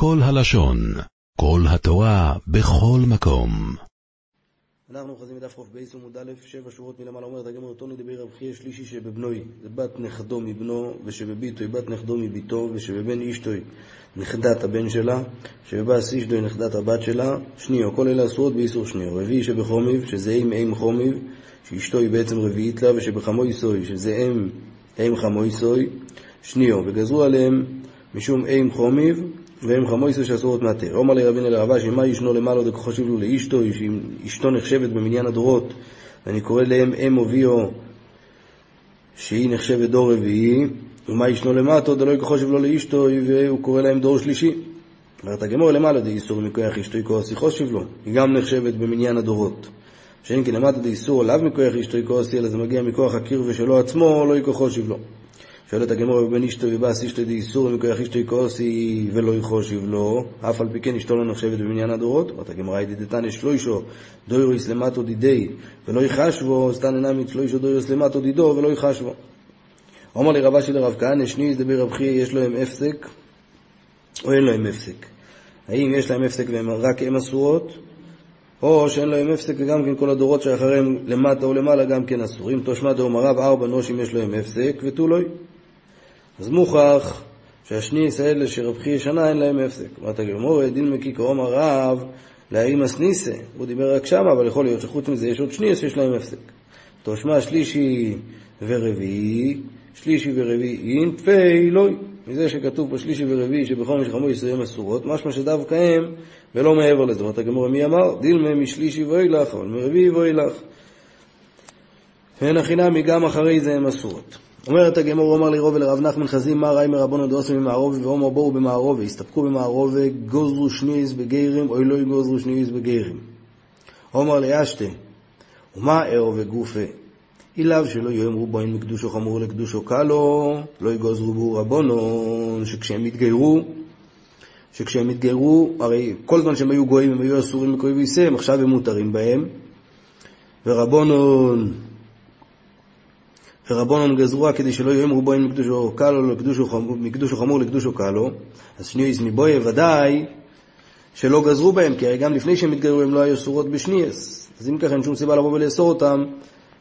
כל הלשון, כל התורה, בכל מקום. אנחנו אוחזים מדף בייס עמוד א', שבע שורות מלמעלה אומרת הגמר אותו נדבר רב חייא שלישי שבבנוי, בת נכדו מבנו, ושבביתוי בת נכדו מביתו, ושבבן אישתוי נכדת הבן שלה, שבבס אישתוי נכדת הבת שלה, שניו, כל אלה אסורות באיסור שניו. רביעי שבחומיב, שזה אם אם חומיב, שאשתו היא בעצם רביעית לה, ושבחמויסוי, שזה אם אם חמויסוי, שניו, וגזרו עליהם משום אם חומיב, והם חמויסו שאסורות מהתר. אומר לי רבינה לרבה שאם מה ישנו למעלה דכוחו שיבלו לאשתו, שאם אשתו נחשבת במניין הדורות, ואני קורא להם אם אביו, שהיא נחשבת דור רביעי, ומה ישנו למטו דלא יכוחו שיבלו לאשתו, והוא קורא להם דור שלישי. אומרת הגמור למעלה דאיסור מכוח אשתו יכוח שיחו שיבלו, היא גם נחשבת במניין הדורות. שאין כי למטה דאיסור עליו מכוח אשתו יכוח אלא זה מגיע מכוח הקיר ושלו עצמו, לא יכוחו שיבלו. שואלת הגמור בבן אשתו ובאס אשתו דאיסור מכוח אשתו יכוסי ולא יחושיב לו, אף על פי כן אשתו לא נחשבת במניין הדורות. אומרת הגמרא ידידתן שלוישו דוירויס למטו דידי ולא יחשבו, סתן אינם שלוישו דוירויס למטו דידו ולא יחשבו. אומר לי רבה של הרב כהנא, שני יסדבר רב חייא, יש להם הפסק או אין להם הפסק? האם יש להם הפסק והם רק הם אסורות? או שאין להם הפסק וגם כן כל הדורות שאחריהם למטה או למעלה גם כן אסורים. תושמע דאמר רב ארבע נושים יש להם הפסק ותו לא. אז מוכח שהשני ישראל שרב חייא שנה אין להם הפסק. אמרת גמור, דין מקי כאומר רב לאימס ניסה, הוא דיבר רק שמה, אבל יכול להיות שחוץ מזה יש עוד שני שיש להם הפסק. תושמע שלישי ורביעי, שלישי ורביעי אינפי לוי. מזה שכתוב פה שלישי ורביעי שבכל משחמו יסיים אסורות, משמע שדווקא הם ולא מעבר לזה. אמרת הגמור, מי אמר? דילמה משלישי ואילך, אבל מרביעי ואילך. ואין החינמי גם אחרי זה הם אסורות. אומרת הגמור, אמר לי רובי לרב נחמן חזים, מה ראי מרבונו דאוסם ממערובי ואומר בואו במערובי, הסתפקו במערובי, גוזרו שניס בגיירים, אוי לא יגוזרו שניס בגיירים. אומר לי אשתה, ומה ערו וגופה? אילאו שלא יאמרו בוין מקדושו חמור לקדושו קלו, לא יגוזרו בו רבונו, שכשהם יתגיירו, שכשהם יתגיירו, הרי כל זמן שהם היו גויים הם היו אסורים מקוי ויסם, עכשיו הם מותרים בהם, ורבונון ורבונון גזרוה כדי שלא יאמרו בוין מקדושו קלו מקדושו חמור לקדושו קלו, אז שניאס מבויה ודאי שלא גזרו בהם, כי הרי גם לפני שהם התגיירו הם לא היו אסורות בשניאס. אז אם ככה אין שום סיבה לבוא ולאסור אותם,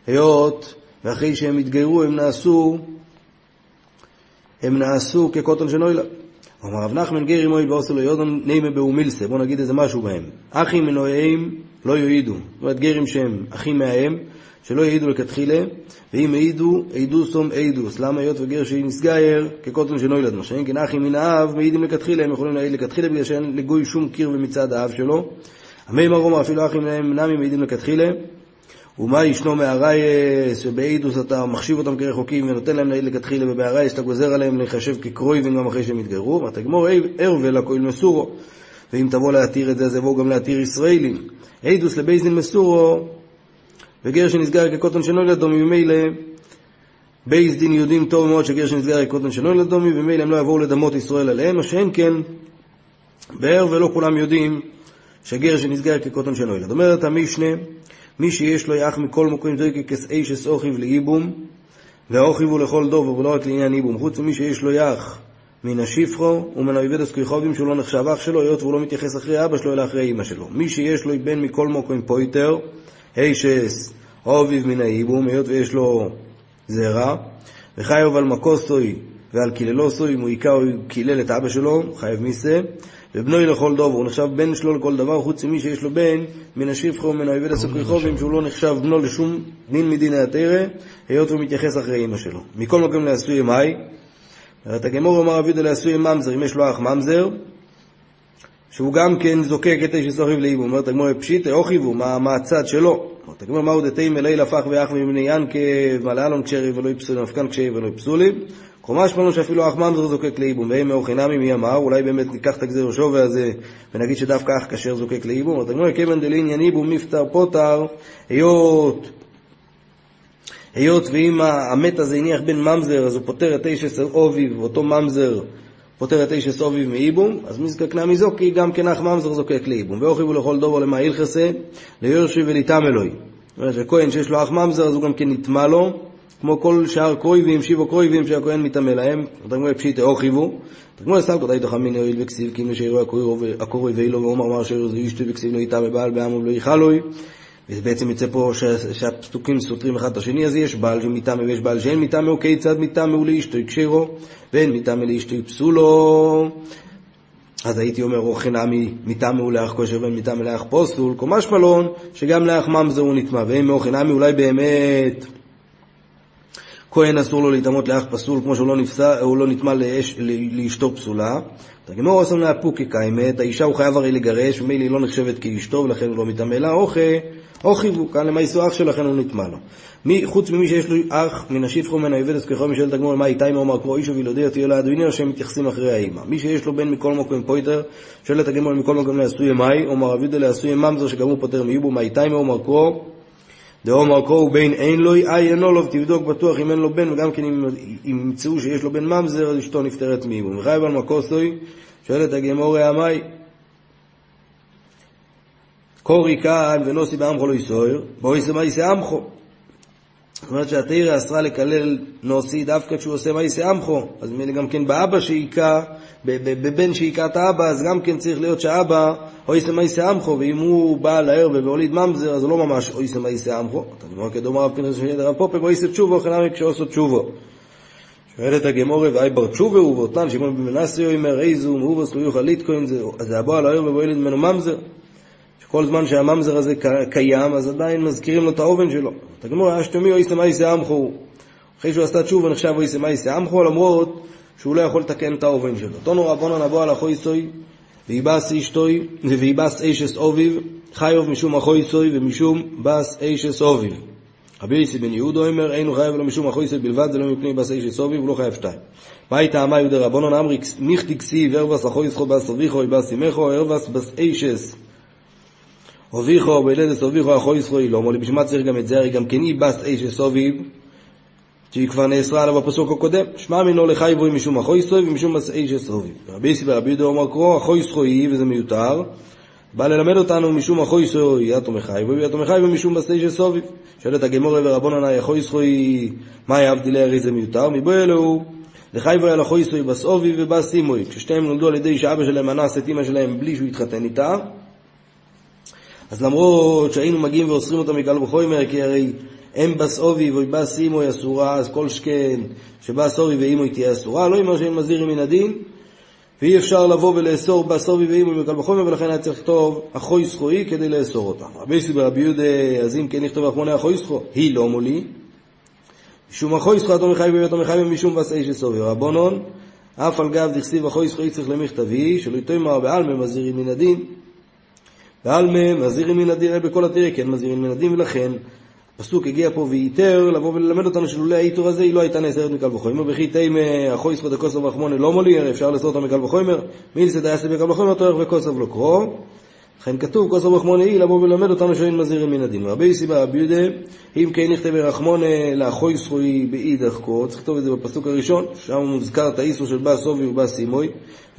היות ואחרי שהם התגיירו הם נעשו הם נעשו כקוטון שנוילה. אמר רב נחמן גרי מוי ועושה לו יודון נימה באומילסה, בוא נגיד איזה משהו בהם. אחים מנועיהם לא יועידו, זאת אומרת גרים שהם אחים מהם, שלא יעידו לכתחילה, ואם העידו, עידו סום עידוס. למה היות וגר שנסגייר כקוטון שלא ילד, מה שאין כן אחים מן האב מעידים לכתחילה, הם יכולים להעיד לכתחילה בגלל שאין לגוי שום קיר מצד האב שלו. המי מרום אפילו אחים נמי מעידים לכתחילה, ומה ישנו מהרייס שבעידוס אתה מחשיב אותם כרחוקים ונותן להם להעיד לכתחילה ובהרייס אתה גוזר עליהם להיחשב כקרויבים גם אחרי שהם יתגיירו, ואתה גמור ערווה לכהל מסורו ואם תבוא להתיר את זה אז יבואו גם להתיר ישראלים. עידוס לבייזין מסורו וגר שנסגר כקוטון שאינו לדומי, ממילא בייס דין יודעים טוב מאוד שגר שנסגר כקוטון שאינו לדומי, וממילא הם לא יבואו לדמות ישראל עליהם, מה שאין כן, באר ולא כולם יודעים שגר שנסגר כקוטון שאינו ילד. אומרת המשנה, מי שיש לו יח מכל מקום זויקי כסאישס אוכיב לאיבום, והאוכיב הוא לכל דוב, ולא רק לעניין איבום, חוץ ממי שיש לו יח מן השיפחו ומן האויבדס כיכובים שהוא לא נחשב אח שלו, היות והוא לא מתייחס אחרי אבא שלו אלא אחרי אמא שלו. מי שיש לו בן מכל מקום פויטר, הישס אוביב מן האיבום, היות ויש לו זרע, וחייב על מקוסוי ועל קיללוסוי, אם הוא היכה או קילל את אבא שלו, חייב מיסה, ובנוי לכל דוב, הוא נחשב בן שלו לכל דבר, חוץ ממי שיש לו בן מן השפחו ומן האויבד הסוכריחובים, שהוא לא נחשב בנו לשום דין מדיני התרא, היות הוא מתייחס אחרי אמא שלו. מכל מקום לעשוי מאי, אומרת הגמור אמר אבידו לעשוי ממזר, אם יש לו אח ממזר, שהוא גם כן זוקק את איש סוחיב לאיבו. אומרת הגמור פשיטא, אוכיבו, מה, מה הצד שלו? אומרת הגמור, מהו דתי מליל הפך ואח מבני ינקה, מלאלון כשרי ולא יפסולי, מפקן כשרי ולא יפסולי. חומש פנו שאפילו אח ממזר זוקק לאיבום, ואם מאוכינמי מי אמר, אולי באמת ניקח את הגזיר השווה הזה ונגיד שדווקא אח כשר זוקק לאיבום. אומרת הגמור, כיוון דלעניין איבום מפטר פוטר, היות היות ואם המת הזה הניח בן ממזר, אז הוא פוטר את איש אוביב, ואותו ממזר פוטר את איש אסוביב מאיבום, אז מזקקנה מזוקי גם כן אח ממזר זוקק לאיבום. ואוכיבו לכל דובו למה הלכסה, ליורשי וליטם אלוהי. זאת אומרת שכהן שיש לו אח ממזר, אז הוא גם כן נטמע לו, כמו כל שאר קרויבים, שיבו קרויבים שהכהן מתאמה להם, תגמור פשיטה או חיבו, תגמור סלקות היית חמין הואיל וכסיב, כאילו שיראו הקורוי ואילו ואומר אמר שאירו זה ישתו וכסיב לא איתה בבעל בעם ולא יחלוי, וזה בעצם יוצא פה שהפסוקים סותרים אחד את השני, אז יש בעל שמתאמה ויש בעל שאין מתאמה, או כיצד מתאמה הוא לאשתו יקשרו, ואין מתאמה לאשתו פסולו. אז הייתי אומר, או חינמי מתאמה הוא לאח כושר ואין מתאמה לאח פוסטול, קומש מלון, שגם לאח ממזר הוא נטמע, ואין מאו חינמי אולי באמת כהן אסור לו להיטמות לאח פסול כמו שהוא לא, נפסע, לא נטמע לאשתו פסולה. תגמור עושה להפוקי קיימת, האישה הוא חייב הרי לגרש, ומילא היא לא נחשבת כאשתו ולכן הוא לא מטמא לה, או חיוו, כאן למעשו אח שלו, לכן הוא נטמע לו. מי, חוץ ממי שיש לו אח מן השפחו מן האבדס ככל משל תגמור מה איתה אמר כמו אישו וילודיה תהיה לה אדוני השם מתייחסים אחרי האימא. מי שיש לו בן מכל מקום פויטר, שואל את הגמור מכל מקום לעשוי מאי, אומר אבידה לעשוי ממזר שגם הוא פוטר מיובו מה איתה אמר כמו דאומר כה בן אין לו, אי אינו לו, תבדוק בטוח אם אין לו בן, וגם כן אם ימצאו שיש לו בן ממזר, אז אשתו נפטרת מאיבו. וחייב על מקוסוי, שואלת הגמורי עמי, קורי כאן ונוסי בעמכו לא יסויר, בואי יעשה עמכו. זאת אומרת שהתרא אסרה לקלל נוסי דווקא כשהוא עושה יעשה עמכו, אז גם כן באבא שהיכה, בבן שהיכה את האבא, אז גם כן צריך להיות שהאבא אויסא מייסא עמכו, ואם הוא בא לערב והוליד ממזר, אז לא ממש אויסא מייסא עמכו. אתה אומר כדומר רב פנחס שמיד הרב פופק, אויסא תשובו, חנמי כשעושו תשובו. שואלת הגמורה, ואי בר תשובו, ובאותן שמעון בן מנסי אומר, איזו מאובס לא יוכל ליטקוין, זה הבוא על הערב והוליד ממנו ממזר. שכל זמן שהממזר הזה קיים, אז עדיין מזכירים לו את האובן שלו. את הגמורה, אשתמי אויסא מייסא עמכו. אחרי שהוא עשתה תשובה נחשב אויסא מייסא עמכו, למרות שהוא לא יכול לתקן את האובן שלו. תונו רבונן אבוא על החוי סוי, ויבס אשתוי, ויבס אשס אוביב, חיוב משום אחוי סוי ומשום בס אשס אוביב. רבי יוסי בן יהודו אומר, אינו חייב לו משום אחוי סוי בלבד, זה לא מפני בס אשס אוביב, הוא לא חייב שתיים. מהי טעמה יהודי רבונון אמרי, מיכתי כסיב, ארבס אחוי סחו בס אביכו, בס אמכו, ארבס בס אשס. אביכו, בלדס אביכו, אחוי סחו אילומו, בשביל מה צריך גם את זה, הרי גם כן היא בס אשס אוביב, שהיא כבר נאסרה עליו בפסוק הקודם, שמע מינו לחייבוי משום אחוי סוי ומשום מסעי שסובי. רבי יסי ורבי יהודה אומר קרוא אחוי סחוי וזה מיותר, בא ללמד אותנו משום אחוי סוי יתו מחייבוי ויתו מחייבוי משום מסעי שסובי. שואלת הגמורה אחוי סחוי מה יעבדילי הרי זה מיותר, מבוא אלוהו לחייבוי על אחוי סוי בסובי ובסימוי. כששתיהם נולדו על ידי שאבא שלהם אנס את אמא שלהם בלי שהוא התחתן איתה, אז למרות שהיינו מגיעים ואוסרים אותם מקל וחומר, כי הרי אם בס אובי ובס אימוי אסורה, אז כל שכן שבס אובי ואימוי תהיה אסורה, לא אמר שאין מזהיר מן הדין, ואי אפשר לבוא ולאסור בס אובי ואימוי מקל וחומר, ולכן היה צריך לכתוב אחוי זכוי כדי לאסור אותם. רבי סיבר רבי יהודה, אז אם כן נכתוב אחמונה אחוי זכו, היא לא מולי. משום אחוי זכו אתו מחייב ואתו מחייב משום בס איש אסובי. רבונון, אף על גב דכסיב אחוי זכוי צריך למכתבי, שלא יתאמר בעלמא מזהירים מן הדין. בעלמא מזהירים מן הדין, בכל התראה כן מזהירים מן הדין, ולכן הפסוק הגיע פה וייתר לבוא וללמד אותנו שלולא האיתור הזה היא לא הייתה נאסרת מקל וחומר. וכי תימא אחוי זכות הכוסף ורחמונה לא מולי הרי אפשר לאסור אותה מקל וחומר. מילסא דייסא מקל וחומר תורך וכוסף לא קרוא. לכן כתוב כוסף ורחמונה היא לבוא וללמד אותנו שאין מזהירים מן הדין. ורבי סיבה רבי יהודה אם כן נכתב רחמונה לאחוי זכוי באידך כה צריך לכתוב את זה בפסוק הראשון שם מוזכר את האיסור של בס סובי ובס סימוי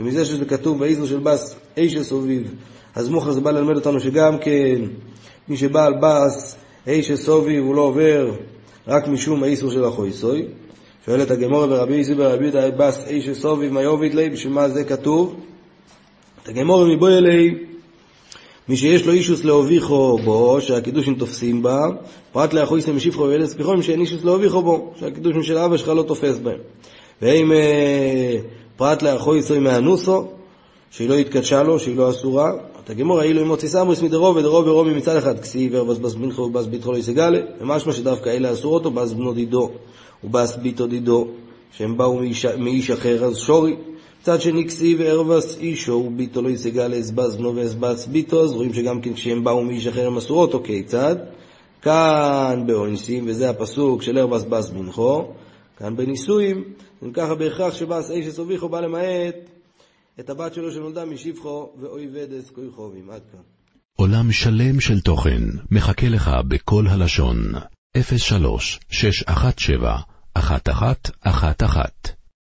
ומזה שזה כתוב באיסור של בס איש סוביב אז מוכר זה בא ללמד אותנו שגם כן מי שבא על בס איש סובי הוא לא עובר רק משום האיסור של החויסוי. שואלת הגמורה ורבי יסי ברבי יהודה בס איש סובי מה יוביד לי, בשביל מה זה כתוב? הגמורה מבוא אלי, מי שיש לו אישוס להוביכו בו, שהקידושים תופסים בה, פרט לאחויסי משיפחו וילס ככל שאין אישוס להוביכו בו, שהקידושים של אבא שלך לא תופס בהם. ואם אה, פרט לאחויסי מהנוסו, שהיא לא התקדשה לו, שהיא לא אסורה, הגמור אילו אם מוציא סמריס מדרוב ודרוב ורומי מצד אחד כסי ובס בס בנכו ובס ביטחו לא יסגלה ומשמע שדווקא אלה אסורות או בס בנו דידו ובס ביטו דידו שהם באו מאיש, אחר אז שורי. מצד שני כסי וערבס אישו וביטו לא יסגלה אסבס בנו ואסבס ביטו אז רואים שגם כן כשהם באו מאיש אחר הם אסורות או כיצד? כאן באונסים וזה הפסוק של ערבס בס בנכו כאן בנישואים אם ככה בהכרח שבס איש אסוביכו בא למעט את הבת שלו שנולדה משפחו כוי חובים. עד כאן. עולם שלם של תוכן מחכה לך בכל הלשון, 03 617 1111